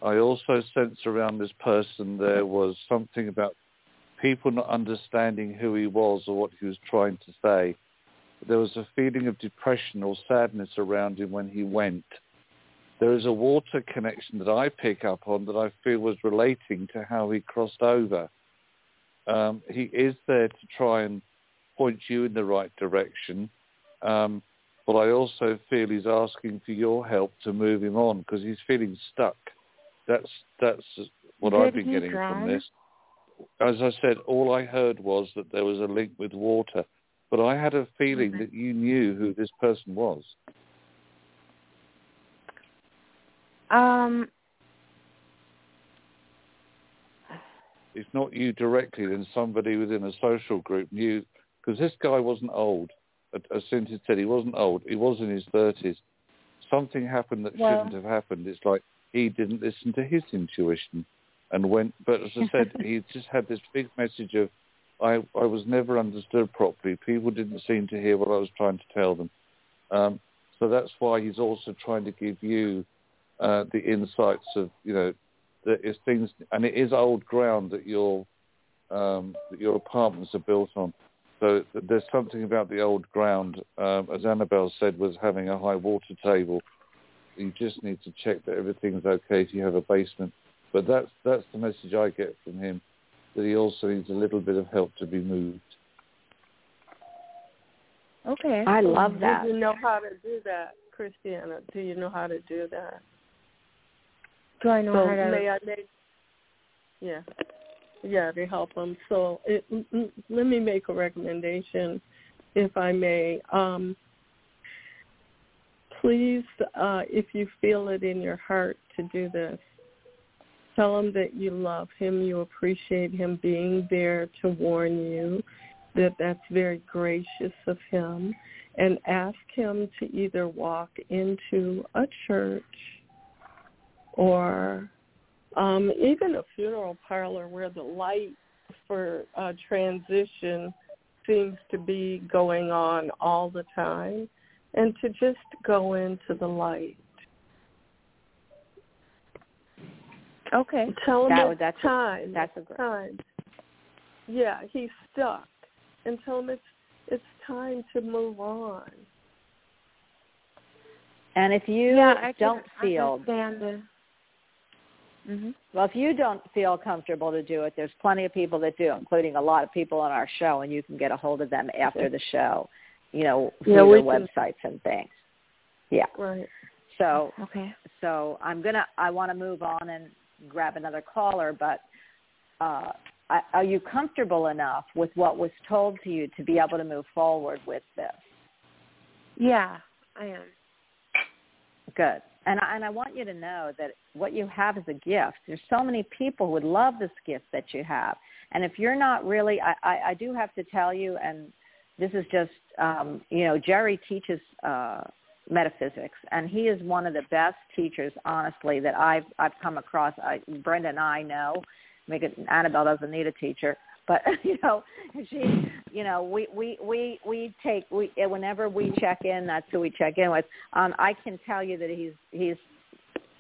I also sense around this person there was something about people not understanding who he was or what he was trying to say. There was a feeling of depression or sadness around him when he went there is a water connection that I pick up on that I feel was relating to how he crossed over. Um, he is there to try and point you in the right direction, um, but I also feel he's asking for your help to move him on because he's feeling stuck. That's that's what I've been getting drown? from this. As I said, all I heard was that there was a link with water, but I had a feeling that you knew who this person was. Um if not you directly, then somebody within a social group knew, because this guy wasn't old. As Cynthia said, he wasn't old. He was in his 30s. Something happened that Well- shouldn't have happened. It's like he didn't listen to his intuition and went, but as I said, he just had this big message of, I, I was never understood properly. People didn't seem to hear what I was trying to tell them. Um, so that's why he's also trying to give you uh, the insights of, you know, that is things, and it is old ground that your um, that your apartments are built on. So there's something about the old ground, um, as Annabelle said, was having a high water table. You just need to check that everything's okay if you have a basement. But that's that's the message I get from him, that he also needs a little bit of help to be moved. okay. I love that. Do you know how to do that, Christiana? Do you know how to do that? Do I know so how to may I make? Yeah, yeah, to help them. So it, mm, mm, let me make a recommendation, if I may. Um, please, uh, if you feel it in your heart to do this, tell him that you love him, you appreciate him being there to warn you, that that's very gracious of him, and ask him to either walk into a church or um, even a funeral parlor where the light for uh, transition seems to be going on all the time and to just go into the light. Okay. Tell him That- it's that's a- time. that's a great- time. Yeah, he's stuck. And tell him it's it's time to move on. And if you yeah, I don't feel understand the- Mm-hmm. Well, if you don't feel comfortable to do it, there's plenty of people that do, including a lot of people on our show, and you can get a hold of them after the show, you know, through Yeah, their can- websites and things. Yeah. Right. So, Okay. so I'm gonna. I want to move on and grab another caller, but uh, are you comfortable enough with what was told to you to be able to move forward with this? Yeah, I am. Good. And I, and I want you to know that what you have is a gift. There's so many people who would love this gift that you have. And if you're not really, I, I, I do have to tell you, and this is just, um, you know, Jerry teaches uh, metaphysics, and he is one of the best teachers, honestly, that I've I've come across. I, Brenda and I know. Make it, Annabelle doesn't need a teacher, but you know, she, you know, we we we we take we whenever we check in, that's who we check in with. Um, I can tell you that he's he's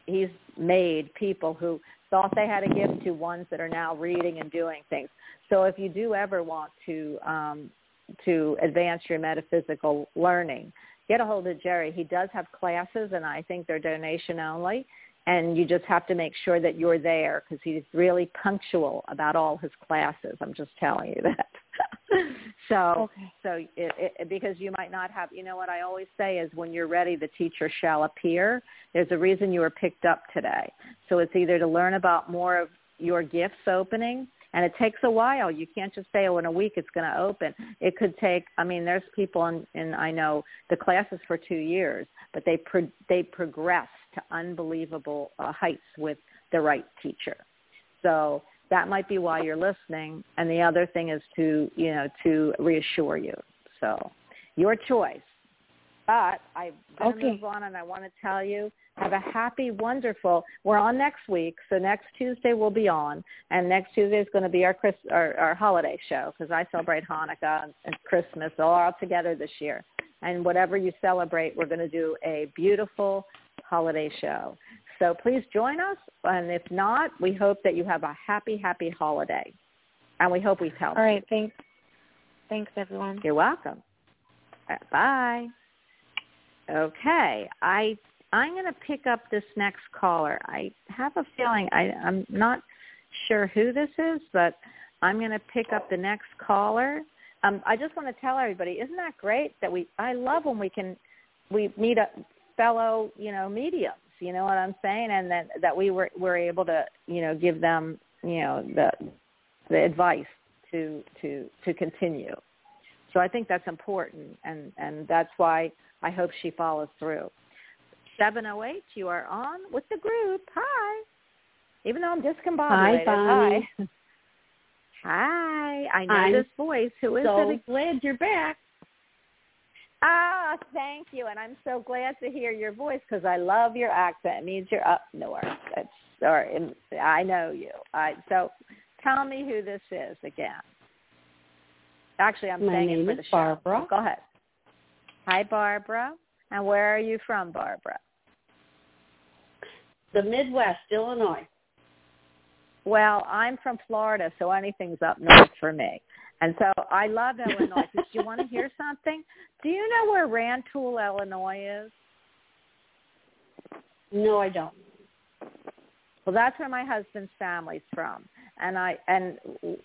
he's made people who thought they had a gift to ones that are now reading and doing things. So if you do ever want to um, to advance your metaphysical learning, get a hold of Jerry. He does have classes, and I think they're donation only. And you just have to make sure that you're there because he's really punctual about all his classes. I'm just telling you that. so, Okay. so it, it, because you might not have, you know what I always say is when you're ready, the teacher shall appear. There's a reason you were picked up today. So it's either to learn about more of your gifts opening and it takes a while. You can't just say, oh, in a week it's going to open. It could take. I mean, there's people in, in I know the classes for two years, but they pro- they progress to unbelievable uh, heights with the right teacher. So that might be why you're listening. And the other thing is to you know to reassure you. So your choice. But I'm going to Okay. move on, and I want to tell you, have a happy, wonderful. We're on next week, so next Tuesday we'll be on, and next Tuesday is going to be our Chris, our, our holiday show because I celebrate Hanukkah and, Christmas all together this year. And whatever you celebrate, we're going to do a beautiful holiday show. So please join us, and if not, we hope that you have a happy, happy holiday, and we hope we've helped. All right. Thanks. Thanks, everyone. You're welcome. Uh, Bye. Okay, I I'm going to pick up this next caller. I have a feeling I I'm not sure who this is, but I'm going to pick up the next caller. Um, I just want to tell everybody, isn't that great that we? I love when we can we meet a fellow, you know, mediums. You know what I'm saying, and that that we were were able to, you know, give them, you know, the the advice to to to continue. So I think that's important, and and that's why I hope she follows through. 708, you are on with the group. Hi. Even though I'm discombobulated. Bonnie. Hi. Hi. I know I'm this voice. Who is so it? glad you're back. Ah, thank you. And I'm so glad to hear your voice because I love your accent. It means you're up north. That's, or in, I know you. I, so tell me who this is again. Actually, I'm My saying it name for is the show. Barbara. Go ahead. Hi, Barbara. And where are you from, Barbara? The Midwest, Illinois. Well, I'm from Florida, so anything's up north for me. And so I love Illinois. Do you want to hear something? Do you know where Rantoul, Illinois is? No, I don't. Well, that's where my husband's family's from, and I and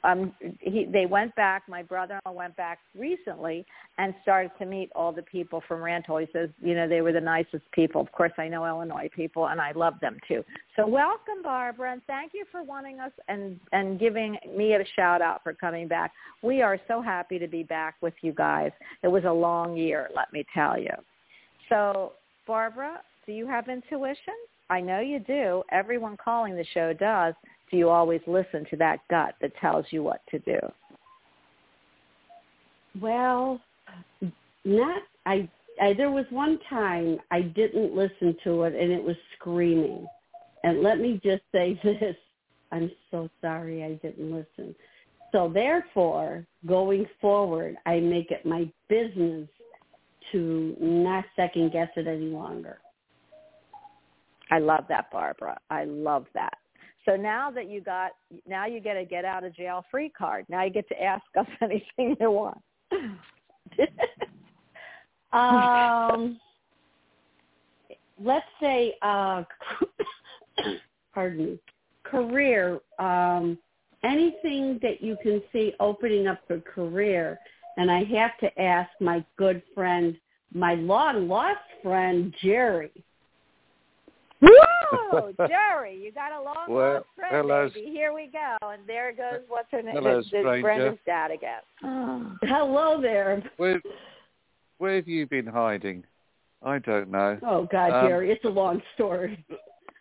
um he they went back. My brother-in-law went back recently and started to meet all the people from Rantoul. He says, you know, they were the nicest people. Of course, I know Illinois people, and I love them too. So welcome, Barbara, and thank you for wanting us and and giving me a shout out for coming back. We are so happy to be back with you guys. It was a long year, let me tell you. So, Barbara, do you have intuition? I know you do. Everyone calling the show does. Do you always listen to that gut that tells you what to do? Well, not I. I there was one time I didn't listen to it, and it was screaming. And let me just say this: I'm so sorry I didn't listen. So therefore, going forward, I make it my business to not second guess it any longer. I love that, Barbara. I love that. So now that you got, now you get a get out of jail free card. Now you get to ask us anything you want. um, let's say, uh, pardon me, career. Um, anything that you can see opening up for career, and I have to ask my good friend, my long lost friend Jerry. Whoa, Jerry, you got a long Well, lost friend, hello. baby. Here we go. And there goes what's her name? Hello, This- this stranger. Brenda's dad again. Hello there. Where, where have you been hiding? I don't know. Oh God, Um, Jerry, it's a long story.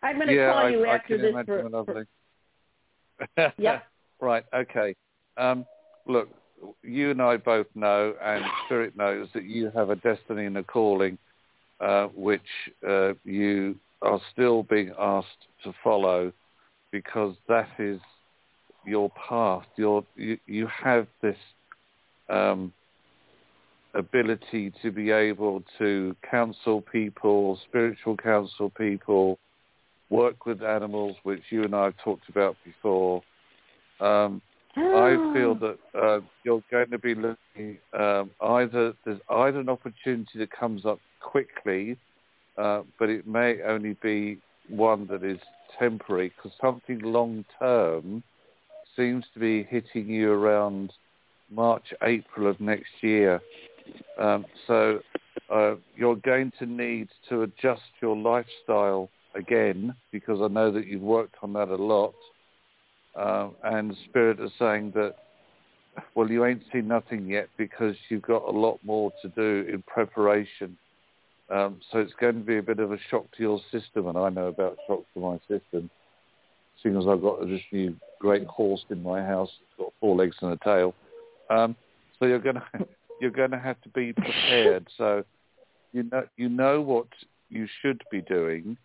I'm going to yeah, call I, you I after can this imagine, for, my for lovely. Yep. right. Okay. Um, look, you and I both know, and Spirit knows that you have a destiny and a calling, uh, which uh, you are still being asked to follow, because that is your path. Your you, you have this um, ability to be able to counsel people, spiritual counsel people, work with animals, which you and I have talked about before. Um, I feel that uh, you're going to be looking um, either there's either an opportunity that comes up quickly, uh, but it may only be one that is temporary because something long term seems to be hitting you around March, April of next year. Um, so uh, you're going to need to adjust your lifestyle again because I know that you've worked on that a lot. Uh, and Spirit is saying that, well, you ain't seen nothing yet because you've got a lot more to do in preparation. Um, so it's going to be a bit of a shock to your system, and I know about shocks to my system, seeing as I've got this new great horse in my house, it's got four legs and a tail. Um, so you're going to you're going to have to be prepared. So you know you know what you should be doing,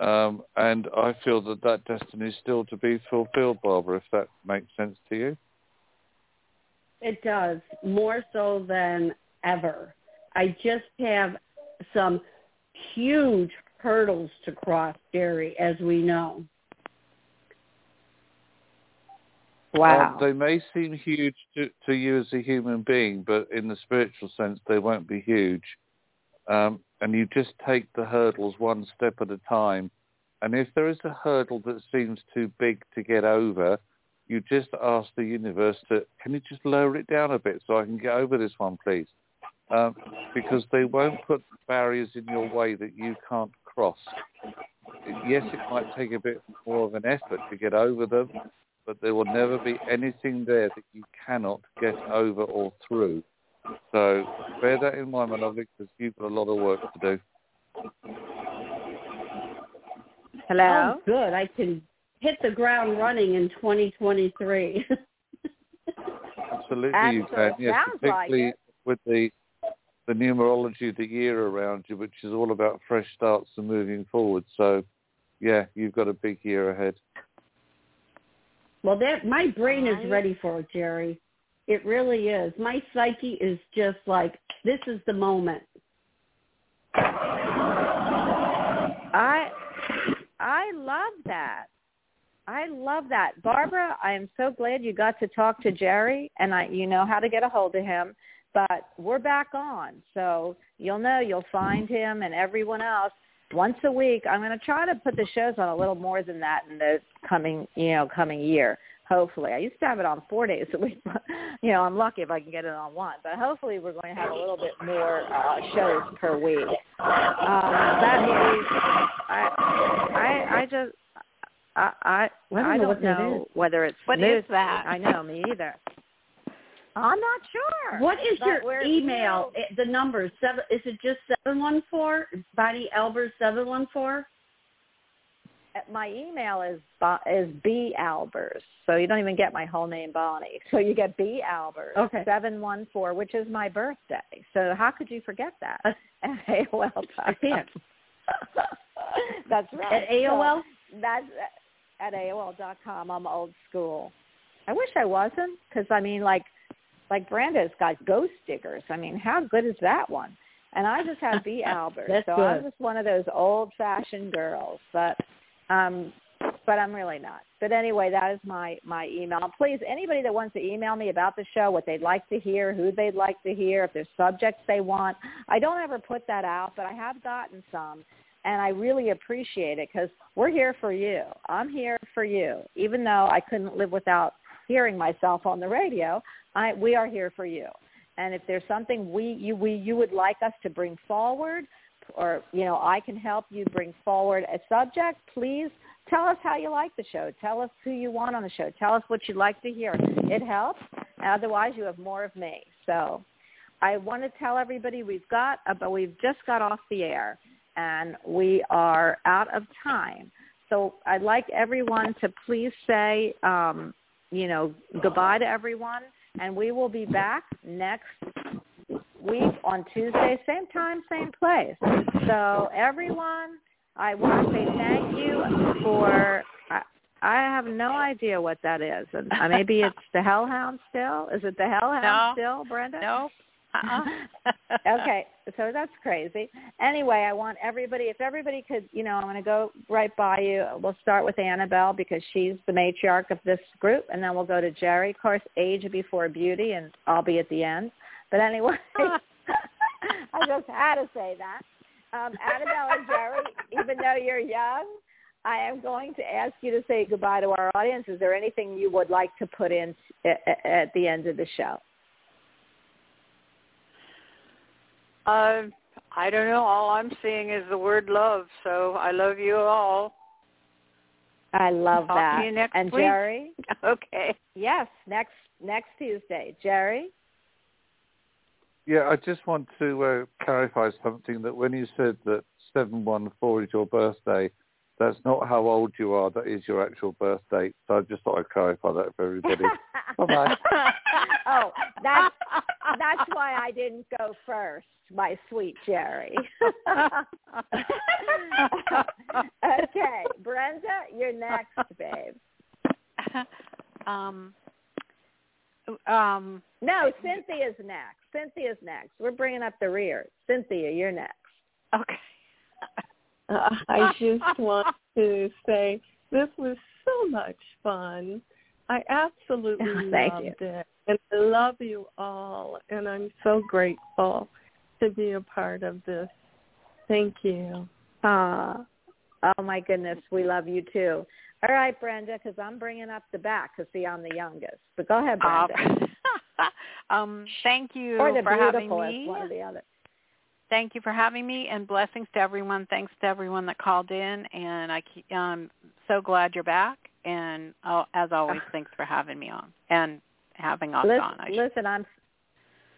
um, and I feel that that destiny is still to be fulfilled, Barbara. If that makes sense to you. It does more so than ever. I just have some huge hurdles to cross, Jerry, as we know. Um, they may seem huge to, to you as a human being, but in the spiritual sense, they won't be huge. Um, and you just take the hurdles one step at a time. And if there is a hurdle that seems too big to get over, you just ask the universe to, can you just lower it down a bit so I can get over this one, please? Um, because they won't put barriers in your way that you can't cross. Yes, it might take a bit more of an effort to get over them, but there will never be anything there that you cannot get over or through. So bear that in mind, my lovely, because you've got a lot of work to do. Hello. Oh, good. I can hit the ground running in 2023. Absolutely, And you so can. it Yes, sounds like it. with the the numerology of the year around you, which is all about fresh starts and moving forward. So, yeah, you've got a big year ahead. well, that my brain is ready for it, Jerry. It really is. My psyche is just like this is the moment. I I love that. I love that. Barbara, I am so glad you got to talk to Jerry and I you know how to get a hold of him. But we're back on. So you'll know you'll find him and everyone else once a week. I'm going to try to put the shows on a little more than that in the coming, you know, coming year. Hopefully, I used to have it on four days a week. But, you know, I'm lucky if I can get it on one. But hopefully, we're going to have a little bit more uh, shows per week. Um, that is, I, I, I just, I, I, I don't I know don't know is. whether it's What smooth. is that? I know me either. I'm not sure. What is But your email? Eh, The number seven. Is it just seven one four? Bonnie Albers seven one four. Uh, my email is is B Albers, so you don't even get my whole name, Bonnie. So you get B Albers Okay. seven one four, which is my birthday. So how could you forget that? Uh, At AOL. I can't. That's right. At AOL? So that's at AOL dot com. I'm old school. I wish I wasn't because I mean, like, like Brenda's got ghost diggers. I mean, how good is that one? And I just have B. Albert, so good. I'm just one of those old-fashioned girls. But, um, but I'm really not. But anyway, that is my my email. Please, anybody that wants to email me about the show, what they'd like to hear, who they'd like to hear, if there's subjects they want. I don't ever put that out, but I have gotten some, and I really appreciate it because we're here for you. I'm here for you, even though I couldn't live without hearing myself on the radio. I we are here for you. And if there's something we you we you would like us to bring forward, or you know I can help you bring forward a subject, please tell us how you like the show. Tell us who you want on the show. Tell us what you'd like to hear. It helps. Otherwise, you have more of me. So I want to tell everybody we've got, uh, but we've just got off the air, and we are out of time. So I'd like everyone to please say, um, you know, goodbye to everyone, and we will be back next week on Tuesday, same time, same place. So everyone, I want to say thank you for. I, I have no idea what that is, and uh, maybe it's the Hellhound still. Is it the Hellhound No. still, Brenda? No. Uh-uh. okay, so that's crazy. Anyway, I want everybody, if everybody could, you know, I'm going to go right by you. We'll start with Annabelle because she's the matriarch of this group, and then we'll go to Jerry. Of course, age before beauty, and I'll be at the end. But anyway, I just had to say that. Um, Annabelle and Jerry, even though you're young, I am going to ask you to say goodbye to our audience. Is there anything you would like to put in at, at the end of the show? Uh, I don't know. All I'm seeing is the word love. So I love you all. I love Talk that. to you next and week. Jerry? Okay. Yes, next next Tuesday. Jerry? Yeah, I just want to uh, clarify something that when you said that 714 is your birthday, that's not how old you are. That is your actual birth date. So I just thought I'd clarify that for everybody. Bye-bye. oh, that's that's why I didn't go first, my sweet Jerry. okay, Brenda, you're next, babe. um, um, No, Cynthia's next. Cynthia's next. We're bringing up the rear. Cynthia, you're next. okay. Uh, I just want to say this was so much fun. I absolutely Thank loved you. it. And I love you all. And I'm so grateful to be a part of this. Thank you. Ah, oh my goodness, we love you too. All right, Brenda, because I'm bringing up the back because see, I'm the youngest. But go ahead, Brenda. um, thank you or the for having beautiful me. one or the other. Thank you for having me, and blessings to everyone. Thanks to everyone that called in, and I keep, I'm so glad you're back. And as always, thanks for having me on and having us listen, on. I listen, I'm.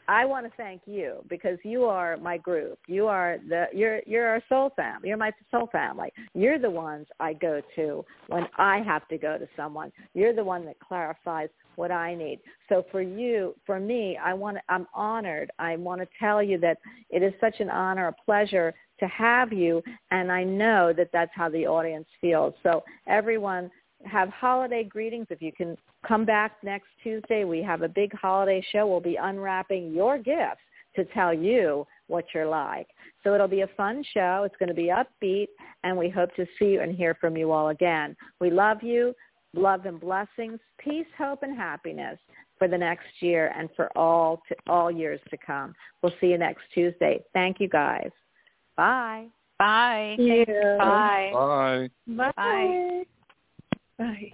I want to thank you because you are my group. You are the you're you're our soul family. You're my soul family. You're the ones I go to when I have to go to someone. You're the one that clarifies what I need. So for you, for me, I want I'm honored. I want to tell you that it is such an honor, a pleasure to have you, and I know that that's how the audience feels. So everyone have holiday greetings. If you can come back next Tuesday, we have a big holiday show. We'll be unwrapping your gifts to tell you what you're like. So it'll be a fun show. It's going to be upbeat, and we hope to see you and hear from you all again. We love you. Love and blessings, peace, hope, and happiness for the next year and for all to, all years to come. We'll see you next Tuesday. Thank you, guys. Bye. Bye. Yeah. Bye. Bye. Bye. Bye. Bye.